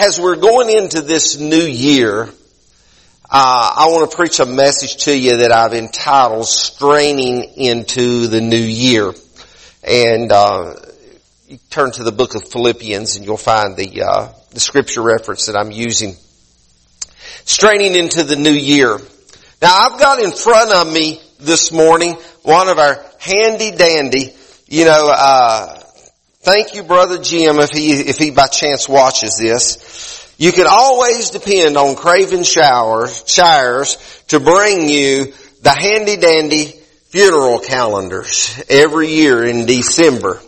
as we're going into this new year, uh, I want to preach a message to you that I've entitled "Straining into the New Year," and uh, turn to the book of Philippians, and you'll find the uh, the scripture reference that I'm using. Straining into the new year. Now, I've got in front of me this morning one of our handy dandy, you know, uh, Thank you, Brother Jim, if he, if he by chance watches this. You can always depend on Craven Shires to bring you the handy dandy funeral calendars every year in December.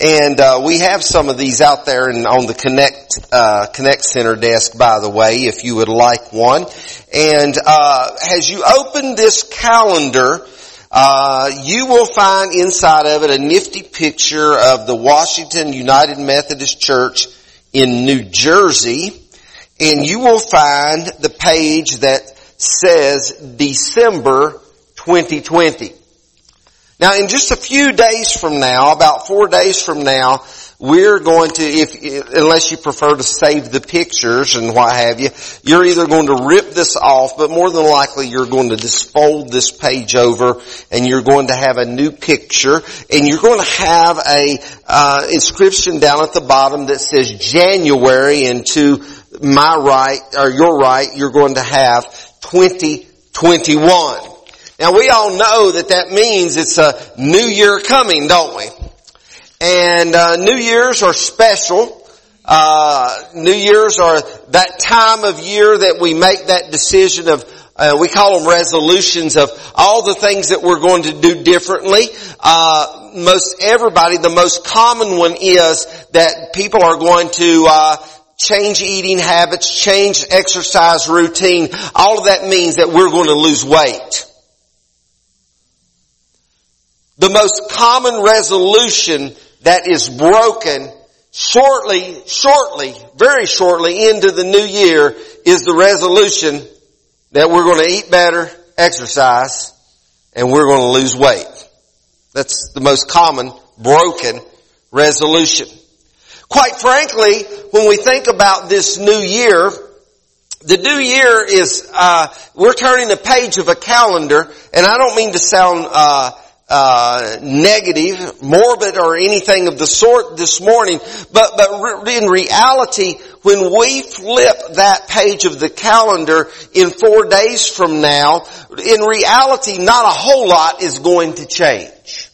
And uh, we have some of these out there and on the Connect uh, Connect Center desk, by the way, if you would like one. And uh, as you open this calendar, uh, you will find inside of it a nifty picture of the Washington United Methodist Church in New Jersey, and you will find the page that says December 2020. Now in just a few days from now, about four days from now, we're going to, if, unless you prefer to save the pictures and what have you, you're either going to rip this off, but more than likely you're going to just fold this page over and you're going to have a new picture and you're going to have a uh, inscription down at the bottom that says January and to my right, or your right, you're going to have 2021. Now we all know that that means it's a new year coming, don't we? And uh, New Year's are special. Uh, New Year's are that time of year that we make that decision of uh, we call them resolutions of all the things that we're going to do differently. Uh, most everybody, the most common one is that people are going to uh, change eating habits, change exercise routine. All of that means that we're going to lose weight. The most common resolution that is broken shortly, shortly, very shortly into the new year is the resolution that we're going to eat better, exercise, and we're going to lose weight. That's the most common broken resolution. Quite frankly, when we think about this new year, the new year is, uh, we're turning a page of a calendar, and I don't mean to sound, uh, uh, negative, morbid, or anything of the sort this morning. But but in reality, when we flip that page of the calendar in four days from now, in reality, not a whole lot is going to change.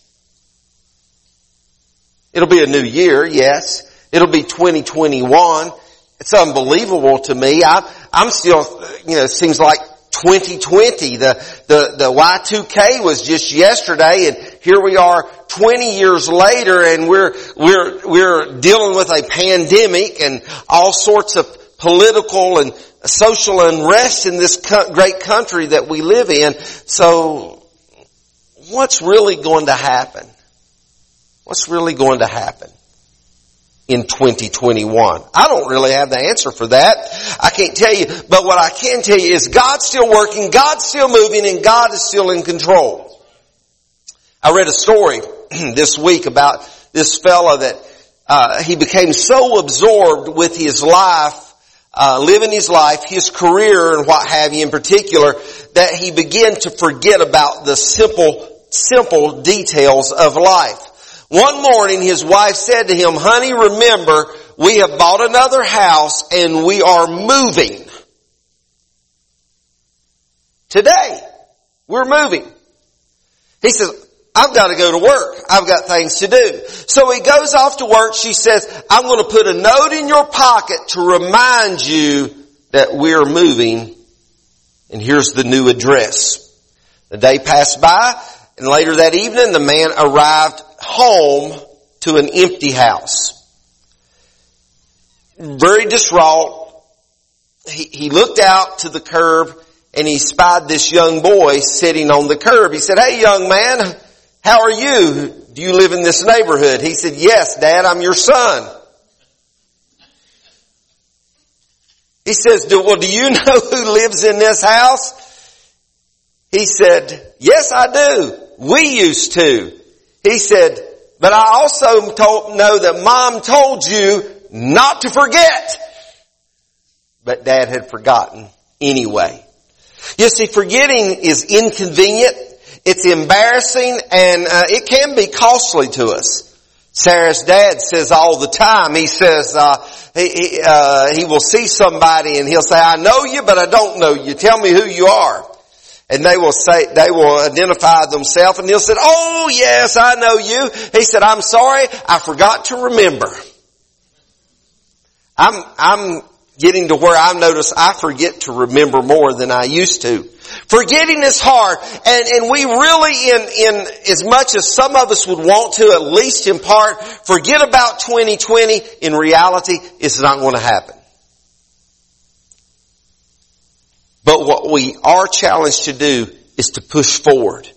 It'll be a new year, yes. It'll be 2021. It's unbelievable to me. I, I'm still, you know, it seems like 2020. The, the, the Y2K was just yesterday and here we are 20 years later and we're, we're, we're dealing with a pandemic and all sorts of political and social unrest in this great country that we live in. So what's really going to happen? What's really going to happen? In 2021? I don't really have the answer for that. I can't tell you, but what I can tell you is God's still working, God's still moving, and God is still in control. I read a story this week about this fella that uh, he became so absorbed with his life uh, living his life, his career and what have you in particular, that he began to forget about the simple, simple details of life. One morning his wife said to him, honey, remember, we have bought another house and we are moving. Today, we're moving. He says, I've got to go to work. I've got things to do. So he goes off to work. She says, I'm going to put a note in your pocket to remind you that we're moving and here's the new address. The day passed by and later that evening the man arrived home to an empty house. Very distraught. He, he looked out to the curb and he spied this young boy sitting on the curb. He said, hey young man, how are you? Do you live in this neighborhood? He said, yes dad, I'm your son. He says, well do you know who lives in this house? He said, yes I do. We used to. He said, but I also told, know that mom told you not to forget. but dad had forgotten anyway. You see, forgetting is inconvenient, it's embarrassing, and uh, it can be costly to us. Sarah's dad says all the time, he says, uh, he, uh, he will see somebody and he'll say, I know you, but I don't know you. Tell me who you are. And they will say, they will identify themselves and he'll say, oh yes, I know you. He said, I'm sorry, I forgot to remember. I'm, I'm getting to where I notice I forget to remember more than I used to. Forgetting is hard, and, and we really, in, in as much as some of us would want to, at least in part, forget about 2020, in reality, it's not going to happen. But what we are challenged to do is to push forward.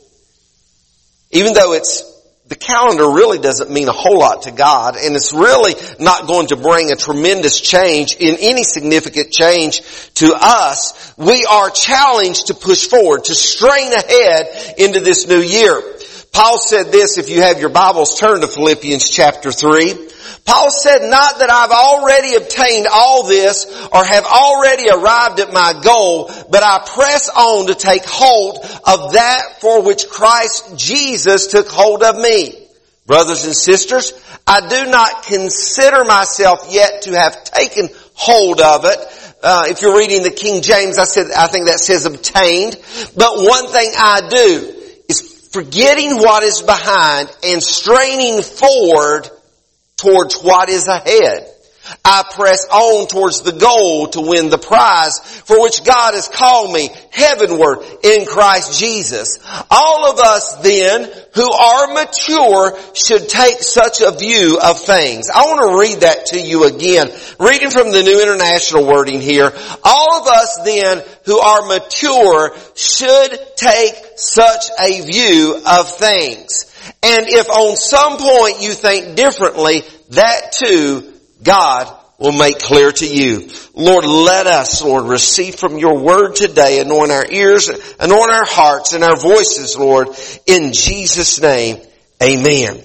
Even though it's the calendar really doesn't mean a whole lot to God and it's really not going to bring a tremendous change in any significant change to us. We are challenged to push forward, to strain ahead into this new year. Paul said this, if you have your Bibles, turn to Philippians chapter 3. Paul said, not that I've already obtained all this or have already arrived at my goal, but I press on to take hold of that for which Christ Jesus took hold of me. Brothers and sisters, I do not consider myself yet to have taken hold of it. Uh, if you're reading the King James, I said, I think that says obtained. But one thing I do is forgetting what is behind and straining forward towards what is ahead. I press on towards the goal to win the prize for which God has called me heavenward in Christ Jesus. All of us then who are mature should take such a view of things. I want to read that to you again. Reading from the New International Wording here. All of us then who are mature should take such a view of things. And if on some point you think differently, that too God will make clear to you. Lord, let us, Lord, receive from your word today. Anoint our ears, anoint our hearts and our voices, Lord, in Jesus' name. Amen.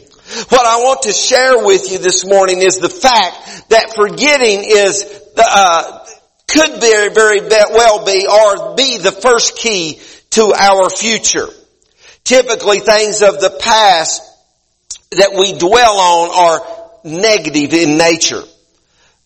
What I want to share with you this morning is the fact that forgetting is, uh, could very, very well be or be the first key to our future. Typically things of the past that we dwell on are negative in nature.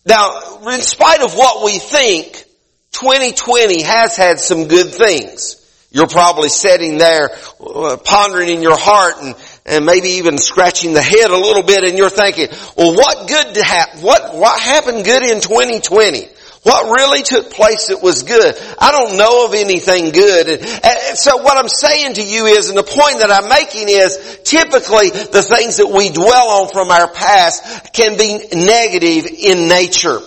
Now, in spite of what we think, 2020 has had some good things. You're probably sitting there uh, pondering in your heart and, and maybe even scratching the head a little bit and you're thinking, well what good ha- what, what happened good in 2020? What really took place that was good? I don't know of anything good. And, so what I'm saying to you is, and the point that I'm making is, typically the things that we dwell on from our past can be negative in nature.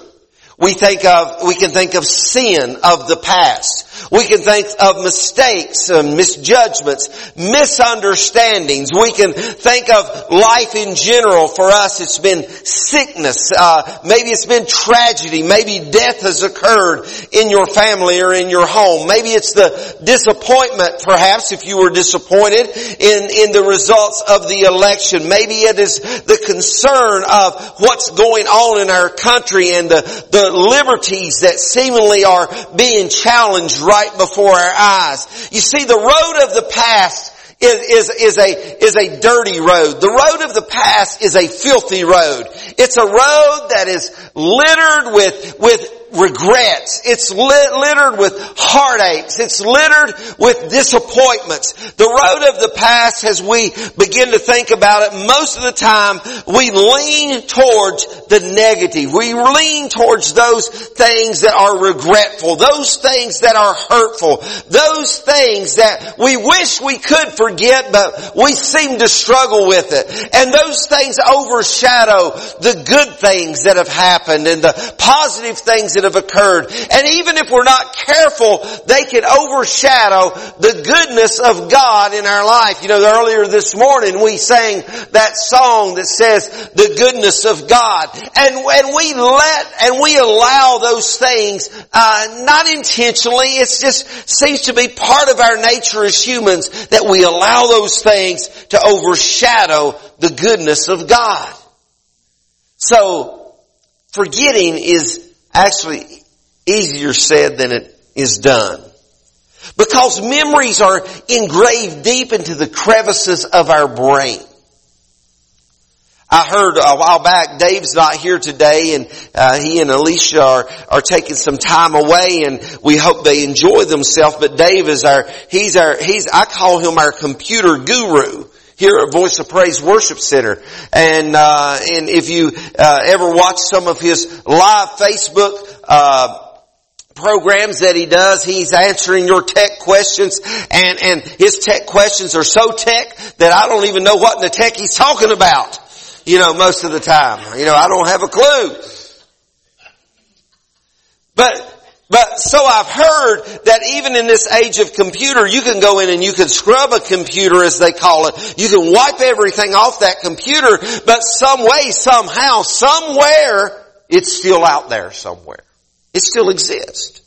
We think of, we can think of sin of the past. We can think of mistakes, and misjudgments, misunderstandings. We can think of life in general. For us, it's been sickness. Uh, maybe it's been tragedy. Maybe death has occurred in your family or in your home. Maybe it's the disappointment, perhaps, if you were disappointed in, in the results of the election. Maybe it is the concern of what's going on in our country and the, the liberties that seemingly are being challenged right before our eyes. You see, the road of the past is, is, is a, is a dirty road. The road of the past is a filthy road. It's a road that is littered with, with regrets. It's littered with heartaches. It's littered with disappointments. The road of the past, as we begin to think about it, most of the time we lean towards the negative. We lean towards those things that are regretful, those things that are hurtful, those things that we wish we could forget, but we seem to struggle with it. And those things overshadow the good things that have happened and the positive things that have occurred. And even if we're not careful, they can overshadow the goodness of God in our life. You know, earlier this morning we sang that song that says the goodness of God. And, and we let, and we allow those things, uh, not intentionally, it just seems to be part of our nature as humans that we allow those things to overshadow the goodness of God. So, forgetting is actually Easier said than it is done. Because memories are engraved deep into the crevices of our brain. I heard a while back, Dave's not here today and uh, he and Alicia are, are taking some time away and we hope they enjoy themselves, but Dave is our, he's our, he's, I call him our computer guru here at Voice of Praise Worship Center. And, uh, and if you, uh, ever watch some of his live Facebook, uh, programs that he does. He's answering your tech questions and, and his tech questions are so tech that I don't even know what in the tech he's talking about you know, most of the time. You know, I don't have a clue. But, but so I've heard that even in this age of computer, you can go in and you can scrub a computer as they call it. You can wipe everything off that computer, but some way, somehow, somewhere, it's still out there somewhere. It still exists.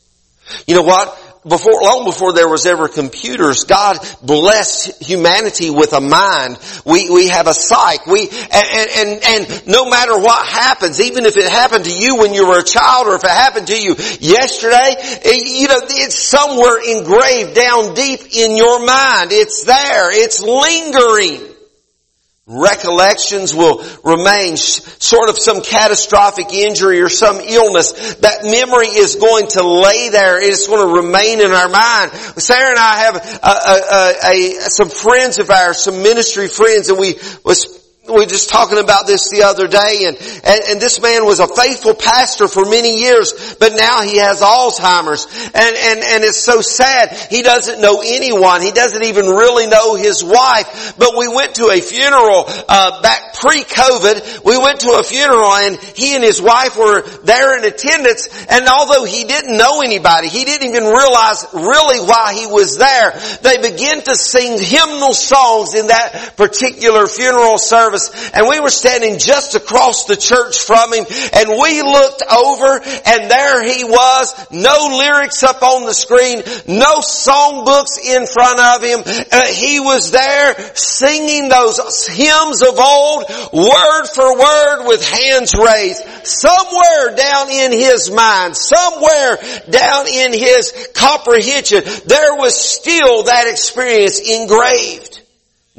You know what? Before, long before there was ever computers, God blessed humanity with a mind. We, we have a psyche. We, and, and, and no matter what happens, even if it happened to you when you were a child or if it happened to you yesterday, eh, you know, it's somewhere engraved down deep in your mind. It's there. It's lingering. Recollections will remain sort of some catastrophic injury or some illness. That memory is going to lay there. It's going to remain in our mind. Sarah and I have a, a, a, some friends of ours, some ministry friends, and we was we were just talking about this the other day and, and, and, this man was a faithful pastor for many years, but now he has Alzheimer's and, and, and it's so sad. He doesn't know anyone. He doesn't even really know his wife, but we went to a funeral, uh, back pre-COVID. We went to a funeral and he and his wife were there in attendance and although he didn't know anybody, he didn't even realize really why he was there. They began to sing hymnal songs in that particular funeral service and we were standing just across the church from him and we looked over and there he was, no lyrics up on the screen, no songbooks in front of him. Uh, he was there singing those hymns of old, word for word with hands raised. Somewhere down in his mind, somewhere down in his comprehension, there was still that experience engraved.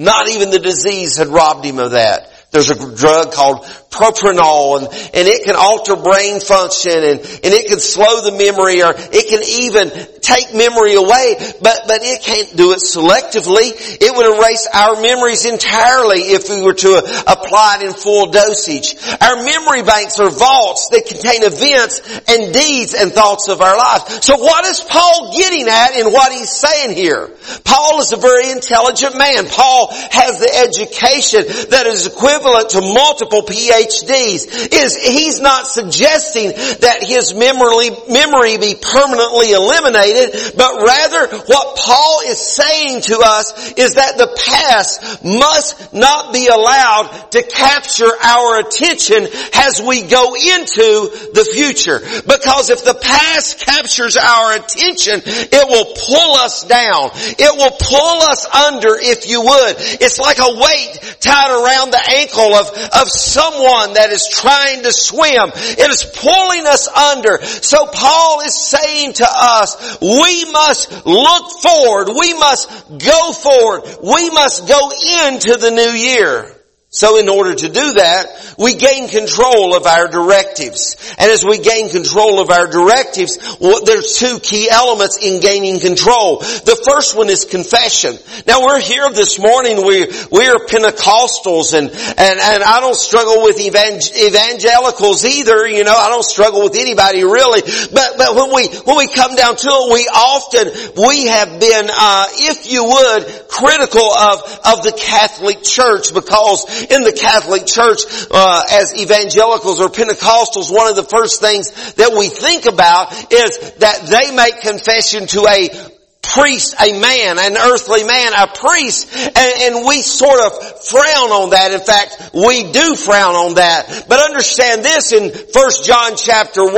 Not even the disease had robbed him of that. There's a drug called propranolol and, and it can alter brain function and, and it can slow the memory or it can even take memory away, but, but it can't do it selectively. It would erase our memories entirely if we were to apply it in full dosage. Our memory banks are vaults that contain events and deeds and thoughts of our lives. So what is Paul getting at in what he's saying here? Paul is a very intelligent man. Paul has the education that is equivalent to multiple PhDs PhDs is he's not suggesting that his memory, memory be permanently eliminated, but rather what Paul is saying to us is that the past must not be allowed to capture our attention as we go into the future. Because if the past captures our attention, it will pull us down. It will pull us under, if you would. It's like a weight tied around the ankle of, of someone one that is trying to swim. It is pulling us under. So Paul is saying to us, we must look forward. We must go forward. We must go into the new year. So in order to do that, we gain control of our directives. And as we gain control of our directives, well, there's two key elements in gaining control. The first one is confession. Now we're here this morning, we, we're Pentecostals and, and, and I don't struggle with evangelicals either, you know, I don't struggle with anybody really. But, but when we, when we come down to it, we often, we have been, uh, if you would, critical of, of the Catholic Church because in the Catholic Church uh, as evangelicals or Pentecostals, one of the first things that we think about is that they make confession to a priest, a man, an earthly man, a priest, and, and we sort of frown on that. In fact, we do frown on that. But understand this in 1 John chapter 1,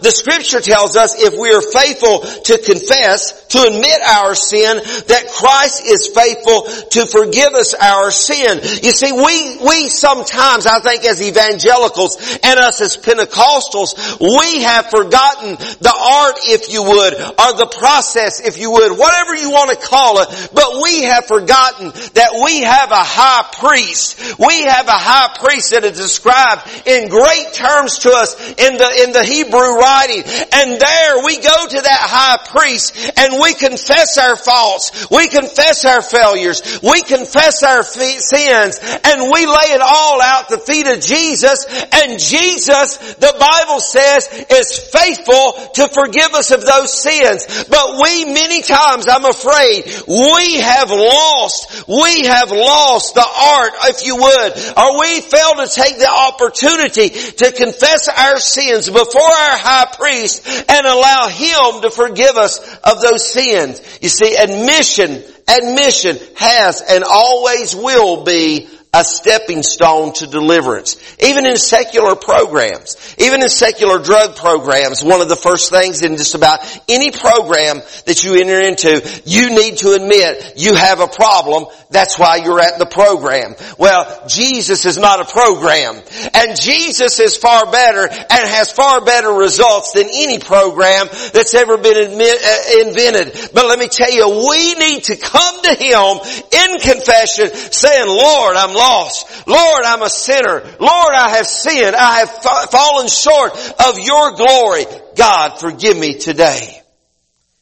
the scripture tells us if we are faithful to confess, to admit our sin, that Christ is faithful to forgive us our sin. You see, we, we sometimes, I think as evangelicals and us as Pentecostals, we have forgotten the art, if you would, or the process, if you would, whatever you want to call it, but we have forgotten that we have a high priest. We have a high priest that is described in great terms to us in the, in the Hebrew writing. And there we go to that high priest and we confess our faults. We confess our failures. We confess our sins and we lay it all out the feet of Jesus and Jesus, the Bible says, is faithful to forgive us of those sins. But we many times, I'm afraid, we have lost, we have lost the art, if you would, or we fail to take the opportunity to confess our sins before our high priest and allow him to forgive us of those sins. You see, admission, admission has and always will be a stepping stone to deliverance. Even in secular programs, even in secular drug programs, one of the first things in just about any program that you enter into, you need to admit you have a problem. That's why you're at the program. Well, Jesus is not a program. And Jesus is far better and has far better results than any program that's ever been uh, invented. But let me tell you, we need to come to Him in confession saying, Lord, I'm lost. Lord, I'm a sinner. Lord, I have sinned. I have fa- fallen short of your glory. God, forgive me today.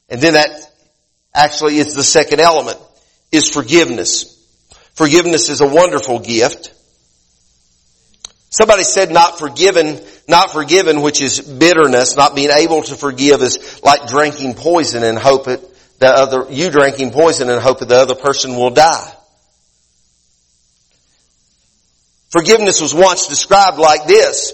And then that actually is the second element, is forgiveness. Forgiveness is a wonderful gift. Somebody said not forgiven, not forgiven, which is bitterness, not being able to forgive is like drinking poison and hope it, the other, you drinking poison and hope that the other person will die. Forgiveness was once described like this.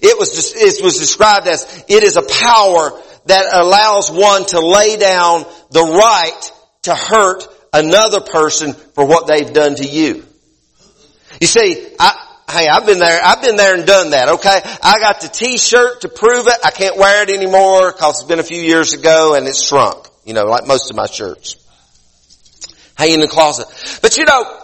It was, it was described as, it is a power that allows one to lay down the right to hurt another person for what they've done to you. You see, I, hey, I've been there, I've been there and done that, okay? I got the t-shirt to prove it. I can't wear it anymore because it's been a few years ago and it's shrunk, you know, like most of my shirts. Hang in the closet. But you know,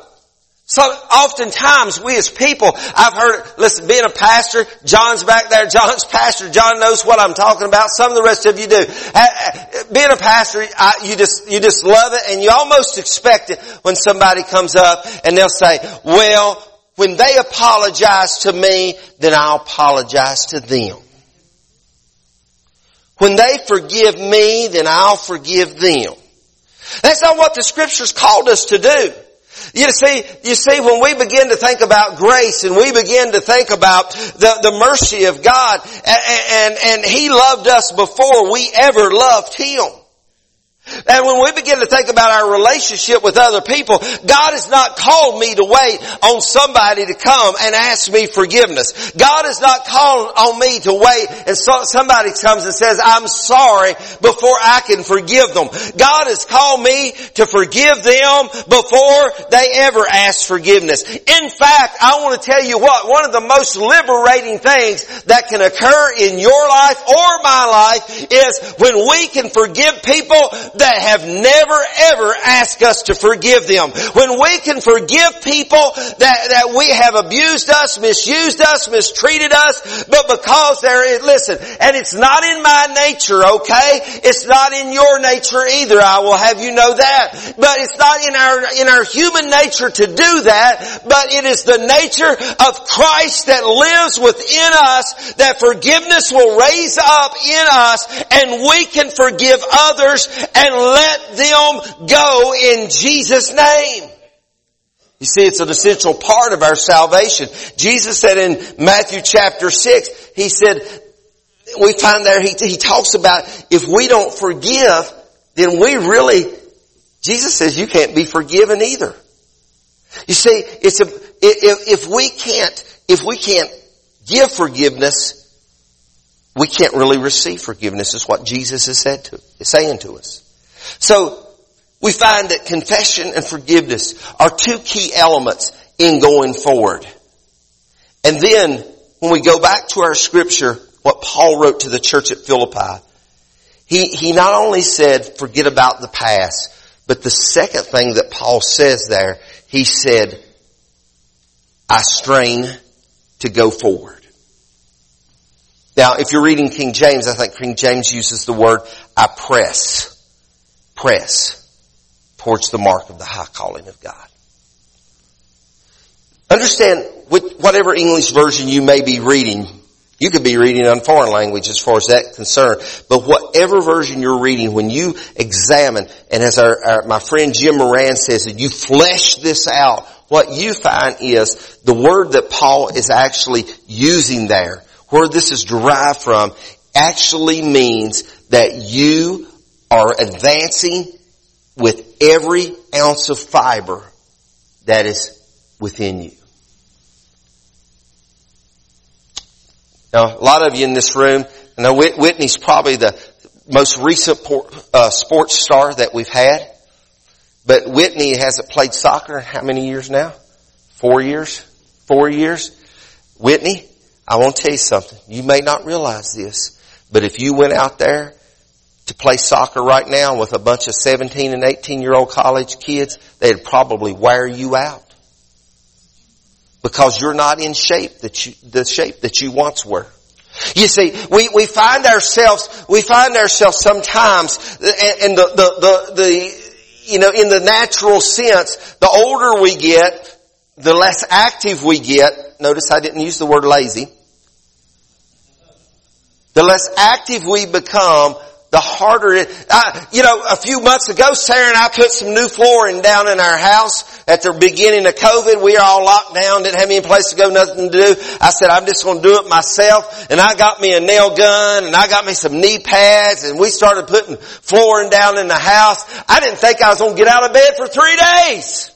so oftentimes we as people, I've heard, listen, being a pastor, John's back there, John's pastor, John knows what I'm talking about, some of the rest of you do. Uh, uh, being a pastor, you just, you just love it and you almost expect it when somebody comes up and they'll say, well, when they apologize to me, then I'll apologize to them. When they forgive me, then I'll forgive them. That's not what the scriptures called us to do. You see, you see, when we begin to think about grace and we begin to think about the, the mercy of God and, and, and He loved us before we ever loved Him. And when we begin to think about our relationship with other people, God has not called me to wait on somebody to come and ask me forgiveness. God has not called on me to wait and so somebody comes and says, I'm sorry before I can forgive them. God has called me to forgive them before they ever ask forgiveness. In fact, I want to tell you what, one of the most liberating things that can occur in your life or my life is when we can forgive people that have never ever asked us to forgive them. When we can forgive people that, that we have abused us, misused us, mistreated us, but because there is, listen, and it's not in my nature, okay? It's not in your nature either, I will have you know that. But it's not in our, in our human nature to do that, but it is the nature of Christ that lives within us that forgiveness will raise up in us and we can forgive others and let them go in Jesus' name. You see, it's an essential part of our salvation. Jesus said in Matthew chapter 6, He said, we find there, He, he talks about if we don't forgive, then we really, Jesus says you can't be forgiven either. You see, it's a, if, if we can't, if we can't give forgiveness, we can't really receive forgiveness is what Jesus has said to, is saying to us. So we find that confession and forgiveness are two key elements in going forward. And then when we go back to our scripture, what Paul wrote to the church at Philippi, he, he not only said, forget about the past, but the second thing that Paul says there, he said, I strain to go forward. Now, if you're reading King James, I think King James uses the word, I press, press towards the mark of the high calling of God. Understand, with whatever English version you may be reading, you could be reading on foreign language as far as that concerned, but whatever version you're reading, when you examine, and as our, our, my friend Jim Moran says, that you flesh this out, what you find is the word that Paul is actually using there where this is derived from actually means that you are advancing with every ounce of fiber that is within you. Now, a lot of you in this room, I know Whitney's probably the most recent uh, sports star that we've had, but Whitney hasn't played soccer how many years now? Four years? Four years? Whitney, I want to tell you something. You may not realize this, but if you went out there to play soccer right now with a bunch of 17 and 18 year old college kids, they'd probably wear you out. Because you're not in shape that you, the shape that you once were. You see, we, we find ourselves, we find ourselves sometimes, and the, the, the, the, you know, in the natural sense, the older we get, the less active we get. Notice I didn't use the word lazy. The less active we become, the harder it, uh, you know, a few months ago, Sarah and I put some new flooring down in our house at the beginning of COVID. We were all locked down, didn't have any place to go, nothing to do. I said, I'm just going to do it myself. And I got me a nail gun and I got me some knee pads and we started putting flooring down in the house. I didn't think I was going to get out of bed for three days.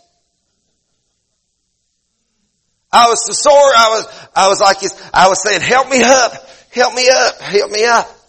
I was so sore. I was, I was like, I was saying, help me up. Help me up. Help me up.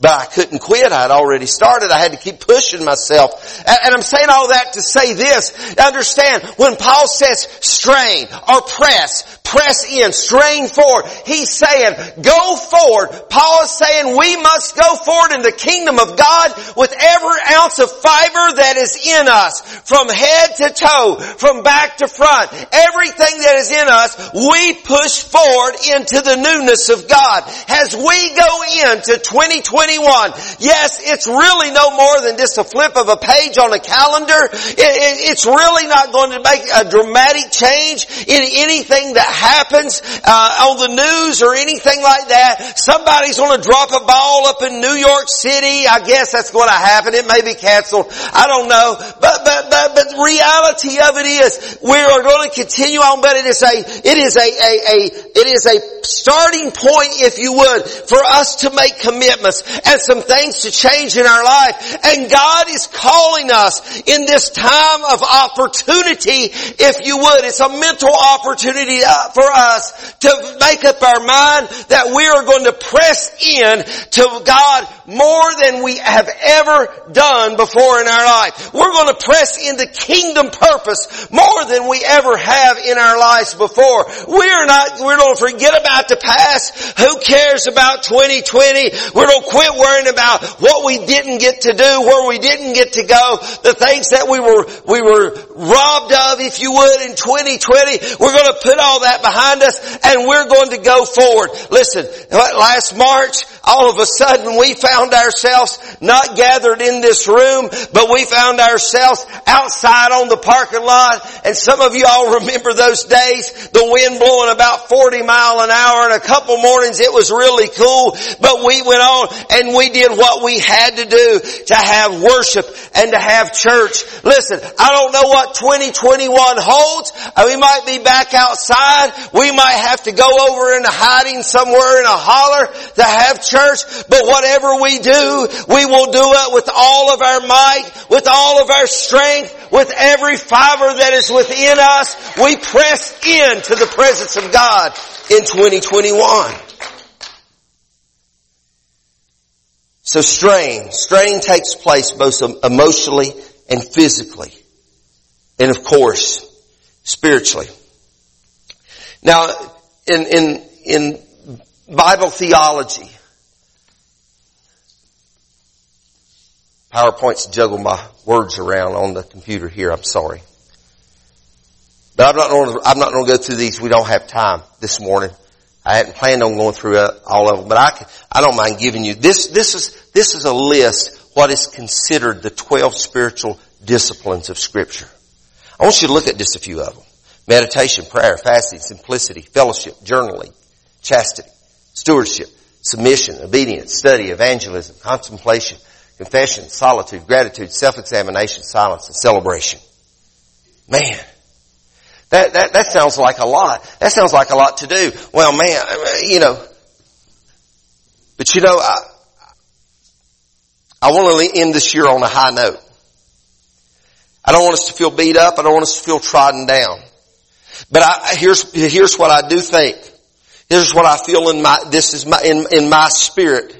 But I couldn't quit. I had already started. I had to keep pushing myself. And I'm saying all that to say this. Understand, when Paul says strain or press, press in, strain forward, he's saying go forward. Paul is saying we must go forward in the kingdom of God with every ounce of fiber that is in us. From head to toe, from back to front. Everything that is in us, we push forward into the newness of God. As we go into 2020 21. Yes, it's really no more than just a flip of a page on a calendar. It, it, it's really not going to make a dramatic change in anything that happens uh, on the news or anything like that. Somebody's going to drop a ball up in New York City. I guess that's going to happen. It may be canceled. I don't know. But but but but the reality of it is we are going to continue on. But it is a it is a a, a it is a starting point, if you would, for us to make commitments and some things to change in our life. And God is calling us in this time of opportunity, if you would. It's a mental opportunity uh, for us to make up our mind that we are going to press in to God more than we have ever done before in our life. We're going to press into kingdom purpose more than we ever have in our lives before. We're not, we're going to forget about the past. Who cares about 2020? We're going to quit worrying about what we didn't get to do, where we didn't get to go, the things that we were, we were robbed of, if you would, in 2020. We're going to put all that behind us and we're going to go forward. Listen, last March, all of a sudden we found ourselves not gathered in this room, but we found ourselves outside on the parking lot. And some of you all remember those days, the wind blowing about 40 mile an hour and a couple mornings it was really cool, but we went on and we did what we had to do to have worship and to have church. Listen, I don't know what 2021 holds. Uh, we might be back outside. We might have to go over into hiding somewhere in a holler to have church. But whatever we do, we will do it with all of our might, with all of our strength, with every fiber that is within us. We press into the presence of God in 2021. So strain, strain takes place both emotionally and physically. And of course, spiritually. Now, in, in, in Bible theology, PowerPoint's juggle my words around on the computer here, I'm sorry. But I'm not going to, I'm not going to go through these. We don't have time this morning. I hadn't planned on going through uh, all of them, but I, can, I don't mind giving you this. This is this is a list. What is considered the twelve spiritual disciplines of Scripture. I want you to look at just a few of them: meditation, prayer, fasting, simplicity, fellowship, journaling, chastity, stewardship, submission, obedience, study, evangelism, contemplation, confession, solitude, gratitude, self-examination, silence, and celebration. Man, that, that, that sounds like a lot. That sounds like a lot to do. Well, man, you know, but you know, I, I want to end this year on a high note. I don't want us to feel beat up. I don't want us to feel trodden down. But I, here's, here's what I do think. Here's what I feel in my, this is my, in, in my spirit.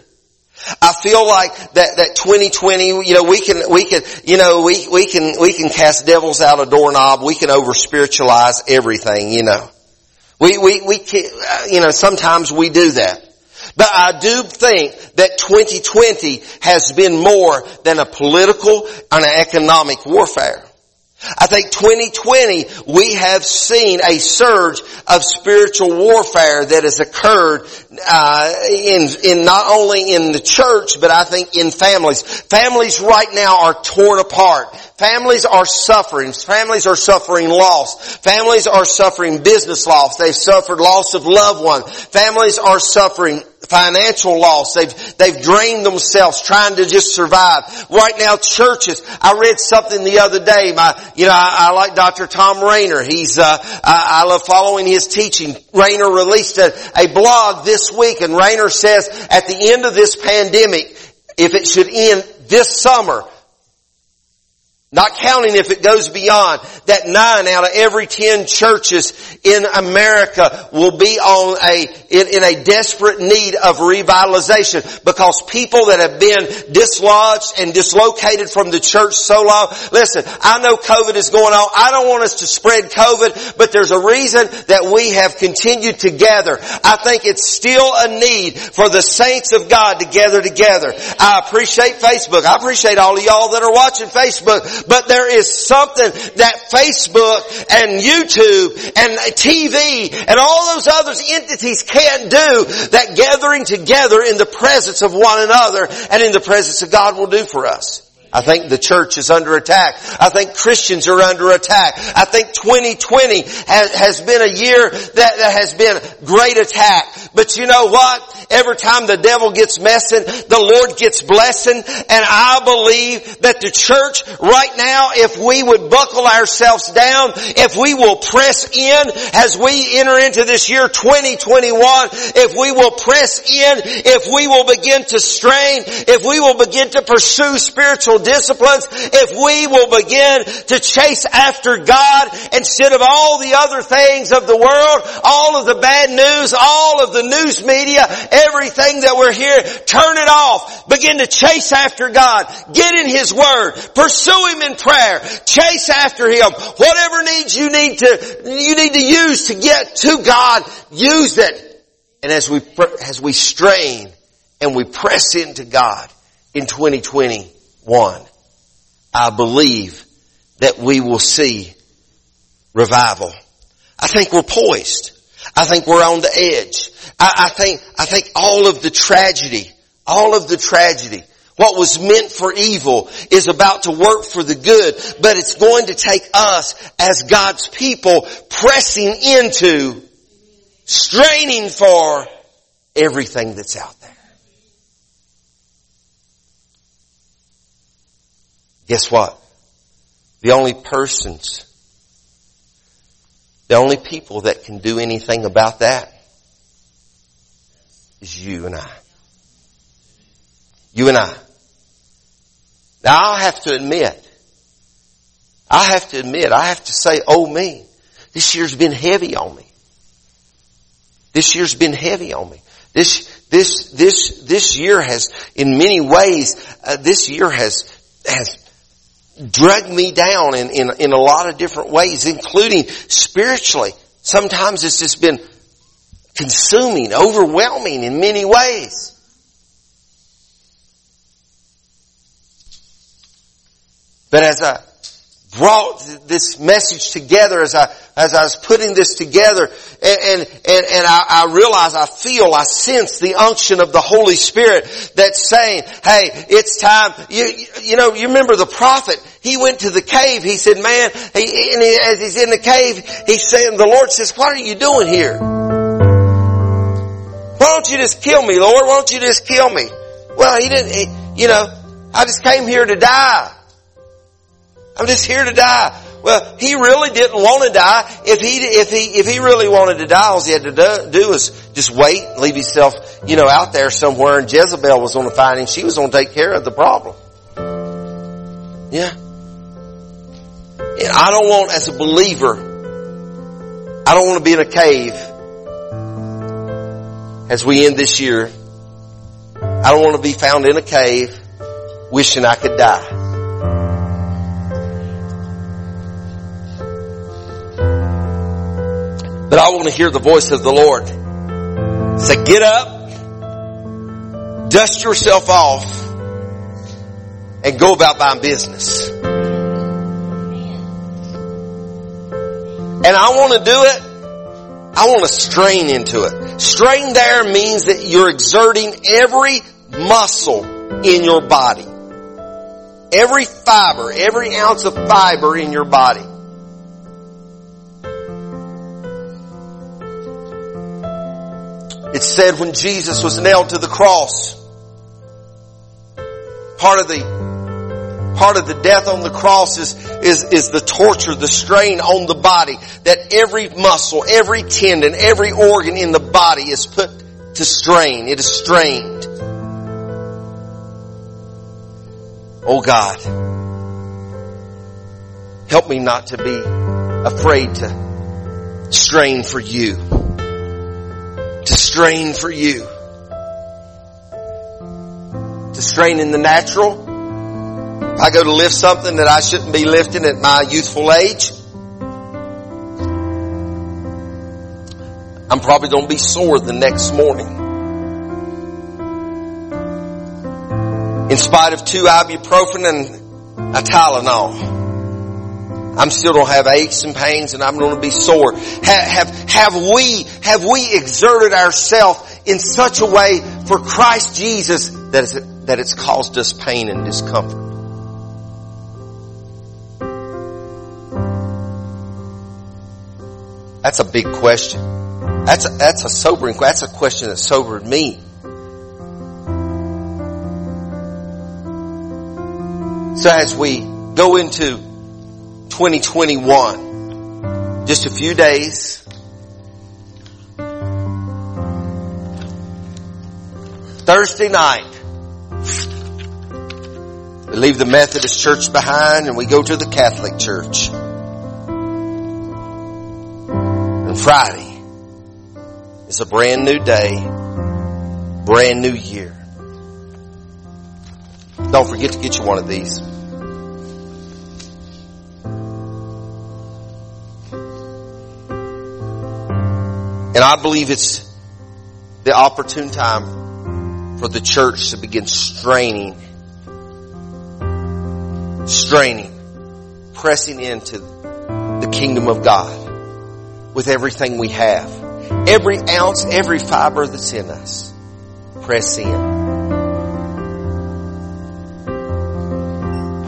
I feel like that, that 2020, you know, we can, we can, you know, we, we can, we can cast devils out a doorknob. We can over spiritualize everything, you know. We, we, we can, uh, you know, sometimes we do that. But I do think that 2020 has been more than a political and an economic warfare. I think 2020 we have seen a surge of spiritual warfare that has occurred uh, in in not only in the church but I think in families. Families right now are torn apart. Families are suffering. Families are suffering loss. Families are suffering business loss. They've suffered loss of loved ones. Families are suffering financial loss. They've, they've drained themselves trying to just survive. Right now churches, I read something the other day. My, you know, I, I like Dr. Thom Rainer. He's, uh, I, I, love following his teaching. Rainer released a, a blog this week and Rainer says at the end of this pandemic, if it should end this summer, not counting if it goes beyond, that nine out of every ten churches in America will be on a, in, in, a desperate need of revitalization because people that have been dislodged and dislocated from the church so long, listen, I know COVID is going on. I don't want us to spread COVID, but there's a reason that we have continued to gather. I think it's still a need for the saints of God to gather together. I appreciate Facebook. I appreciate all of y'all that are watching Facebook but there is something that Facebook and YouTube and TV and all those other entities can't do that gathering together in the presence of one another and in the presence of God will do for us. I think the church is under attack. I think Christians are under attack. I think 2020 has, has been a year that, that has been great attack. But you know what? Every time the devil gets messing, the Lord gets blessing. And I believe that the church right now, if we would buckle ourselves down, if we will press in as we enter into this year 2021, if we will press in, if we will begin to strain, if we will begin to pursue spiritual disciplines, if we will begin to chase after God instead of all the other things of the world, all of the bad news, all of the news media, everything that we're here, turn it off. Begin to chase after God. Get in His Word. Pursue Him in prayer. Chase after Him. Whatever needs you need to, you need to use to get to God, use it. And as we, as we strain and we press into God in 2021, I believe that we will see revival. I think we're poised. I think we're on the edge. I, I think, I think all of the tragedy, all of the tragedy, what was meant for evil is about to work for the good, but it's going to take us as God's people pressing into, straining for everything that's out there. Guess what? The only persons, the only people that can do anything about that is you and I. You and I. Now I have to admit, I have to admit, I have to say, oh me, this year's been heavy on me. This year's been heavy on me. This, This, this, this year has, in many ways, uh, this year has, has dragged me down in, in, in a lot of different ways, including spiritually. Sometimes it's just been consuming, overwhelming in many ways. But as I brought this message together as I, as I was putting this together and, and, and, I, I realize, I feel, I sense the unction of the Holy Spirit that's saying, hey, it's time, you, you know, you remember the prophet, he went to the cave, he said, man, he, and he, as he's in the cave, he's saying, the Lord says, what are you doing here? Why don't you just kill me, Lord? Why don't you just kill me? Well, he didn't, he, you know, I just came here to die. I'm just here to die. Well, he really didn't want to die. If he, if he, if he really wanted to die, all he had to do, do was just wait, leave himself, you know, out there somewhere and Jezebel was going to find him. She was going to take care of the problem. Yeah. And I don't want, as a believer, I don't want to be in a cave as we end this year. I don't want to be found in a cave wishing I could die. But I want to hear the voice of the Lord. Say, get up, dust yourself off, and go about buying business. And I want to do it. I want to strain into it. Strain there means that you're exerting every muscle in your body. Every fiber, every ounce of fiber in your body. It said when Jesus was nailed to the cross, part of the part of the death on the cross is, is, is the torture, the strain on the body. That every muscle, every tendon, every organ in the body is put to strain. It is strained. Oh God, help me not to be afraid to strain for you strain for you. To strain in the natural. If I go to lift something that I shouldn't be lifting at my youthful age, I'm probably going to be sore the next morning. In spite of two ibuprofen and a Tylenol. I'm still going to have aches and pains and I'm going to be sore. Have, have, have we, have we exerted ourselves in such a way for Christ Jesus that it's, that it's caused us pain and discomfort? That's a big question. That's a, that's a sobering, that's a question that sobered me. So as we go into 2021. Just a few days. Thursday night. We leave the Methodist church behind and we go to the Catholic church. And Friday is a brand new day, brand new year. Don't forget to get you one of these. And I believe it's the opportune time for the church to begin straining, straining, pressing into the kingdom of God with everything we have. Every ounce, every fiber that's in us. Press in.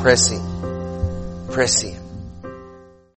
Press in. Press in.